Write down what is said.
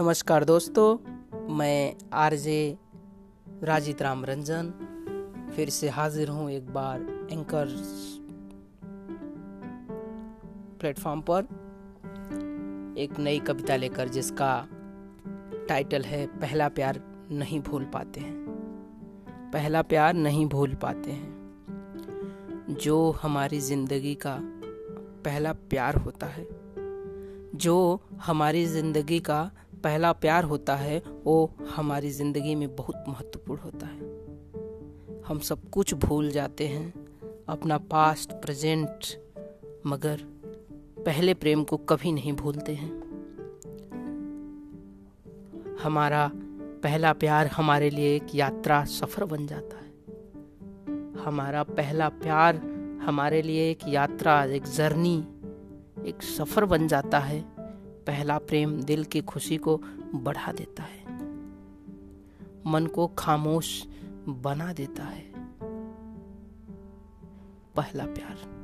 नमस्कार दोस्तों, मैं आरजे राजित राम रंजन फिर से हाजिर हूँ एक बार एंकर प्लेटफॉर्म पर। एक नई कविता लेकर जिसका टाइटल है, पहला प्यार नहीं भूल पाते हैं। पहला प्यार नहीं भूल पाते हैं। जो हमारी ज़िंदगी का पहला प्यार होता है। जो हमारी ज़िंदगी का पहला प्यार होता है, वो हमारी ज़िंदगी में बहुत महत्वपूर्ण होता है। हम सब कुछ भूल जाते हैं, अपना पास्ट प्रेजेंट मगर पहले प्रेम को कभी नहीं भूलते हैं। हमारा पहला प्यार हमारे लिए एक यात्रा सफ़र बन जाता है। हमारा पहला प्यार हमारे लिए एक यात्रा, एक जर्नी, एक सफ़र बन जाता है। पहला प्रेम दिल की खुशी को बढ़ा देता है। मन को खामोश बना देता है। पहला प्यार।